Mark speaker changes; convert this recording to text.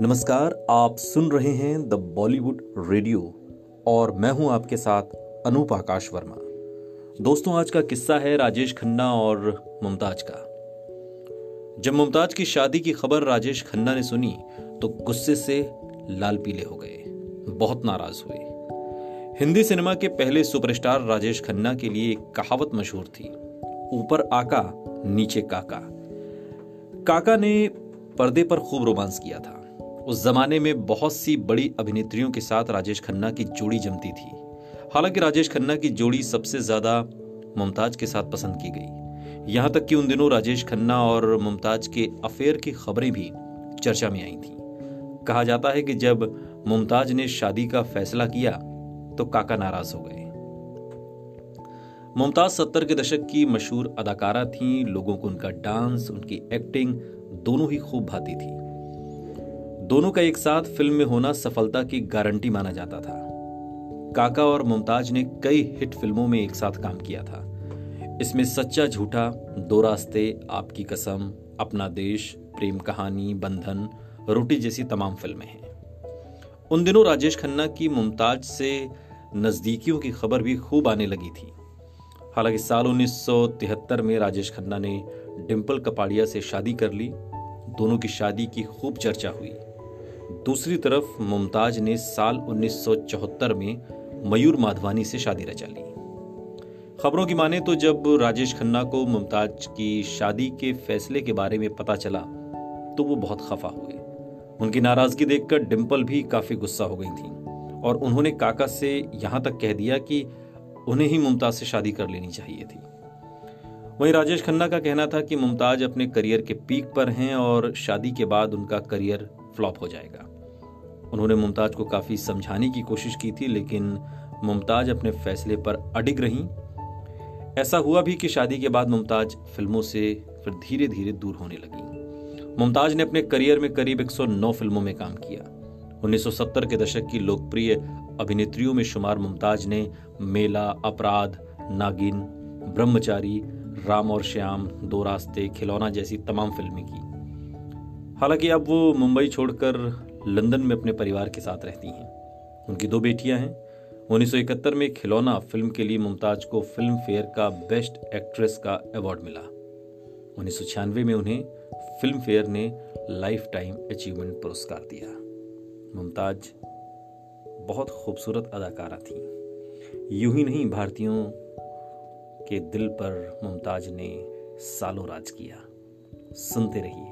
Speaker 1: नमस्कार, आप सुन रहे हैं द बॉलीवुड रेडियो और मैं हूँ आपके साथ अनूप आकाश वर्मा। दोस्तों, आज का किस्सा है राजेश खन्ना और मुमताज़ का। जब मुमताज़ की शादी की खबर राजेश खन्ना ने सुनी तो गुस्से से लाल पीले हो गए, बहुत नाराज़ हुए। हिंदी सिनेमा के पहले सुपरस्टार राजेश खन्ना के लिए एक कहावत मशहूर थी, ऊपर आका, नीचे काका। काका ने पर्दे पर खूब रोमांस किया था। उस जमाने में बहुत सी बड़ी अभिनेत्रियों के साथ राजेश खन्ना की जोड़ी जमती थी। हालाँकि राजेश खन्ना की जोड़ी सबसे ज़्यादा मुमताज़ के साथ पसंद की गई। यहाँ तक कि उन दिनों राजेश खन्ना और मुमताज़ के अफेयर की खबरें भी चर्चा में आई थी। कहा जाता है कि जब मुमताज़ ने शादी का फैसला किया तो काका नाराज़ हो गए। मुमताज़ सत्तर के दशक की मशहूर अदाकारा थीं, लोगों को उनका डांस, उनकी एक्टिंग दोनों ही खूब भाती थी। दोनों का एक साथ फ़िल्म में होना सफलता की गारंटी माना जाता था। काका और मुमताज़ ने कई हिट फ़िल्मों में एक साथ काम किया था। इसमें सच्चा झूठा, दो रास्ते, आपकी कसम, अपना देश, प्रेम कहानी, बंधन, रोटी जैसी तमाम फ़िल्में हैं। उन दिनों राजेश खन्ना की मुमताज़ से नजदीकियों की खबर भी खूब आने लगी थी। हालाँकि साल 1973 में राजेश खन्ना ने डिम्पल कपाड़िया से शादी कर ली। दोनों की शादी की खूब चर्चा हुई। दूसरी तरफ़ मुमताज़ ने साल 1974 में मयूर माधवानी से शादी रचा ली। खबरों की माने तो जब राजेश खन्ना को मुमताज़ की शादी के फैसले के बारे में पता चला तो वो बहुत खफा हुए उनकी नाराज़गी देखकर डिम्पल भी काफ़ी गुस्सा हो गई थी और उन्होंने काका से यहाँ तक कह दिया कि उन्हें ही मुमताज़ से शादी कर लेनी चाहिए थी। वहीं राजेश खन्ना का कहना था कि मुमताज़ अपने करियर के पीक पर हैं और शादी के बाद उनका करियर फ्लॉप हो जाएगा। उन्होंने मुमताज़ को काफ़ी समझाने की कोशिश की थी, लेकिन मुमताज़ अपने फैसले पर अडिग रहीं। ऐसा हुआ भी कि शादी के बाद मुमताज़ फ़िल्मों से फिर धीरे धीरे दूर होने लगी। मुमताज़ ने अपने करियर में करीब 109 फ़िल्मों में काम किया। 1970 के दशक की लोकप्रिय अभिनेत्रियों में शुमार मुमताज़ ने मेला, अपराध, नागिन, ब्रह्मचारी, राम और श्याम, दो रास्ते, खिलौना जैसी तमाम फ़िल्में की। हालाँकि अब वो मुंबई छोड़कर लंदन में अपने परिवार के साथ रहती हैं। उनकी दो बेटियाँ हैं। उन्नीस सौ इकहत्तर में खिलौना फ़िल्म के लिए मुमताज़ को फ़िल्म फेयर का बेस्ट एक्ट्रेस का अवार्ड मिला। उन्नीस सौ छियानवे में उन्हें फ़िल्म फेयर ने लाइफ टाइम अचीवमेंट पुरस्कार दिया। मुमताज़ बहुत खूबसूरत अदाकारा थी। यूँ ही नहीं, भारतीयों के दिल पर मुमताज़ ने सालों राज किया। सुनते रहिए।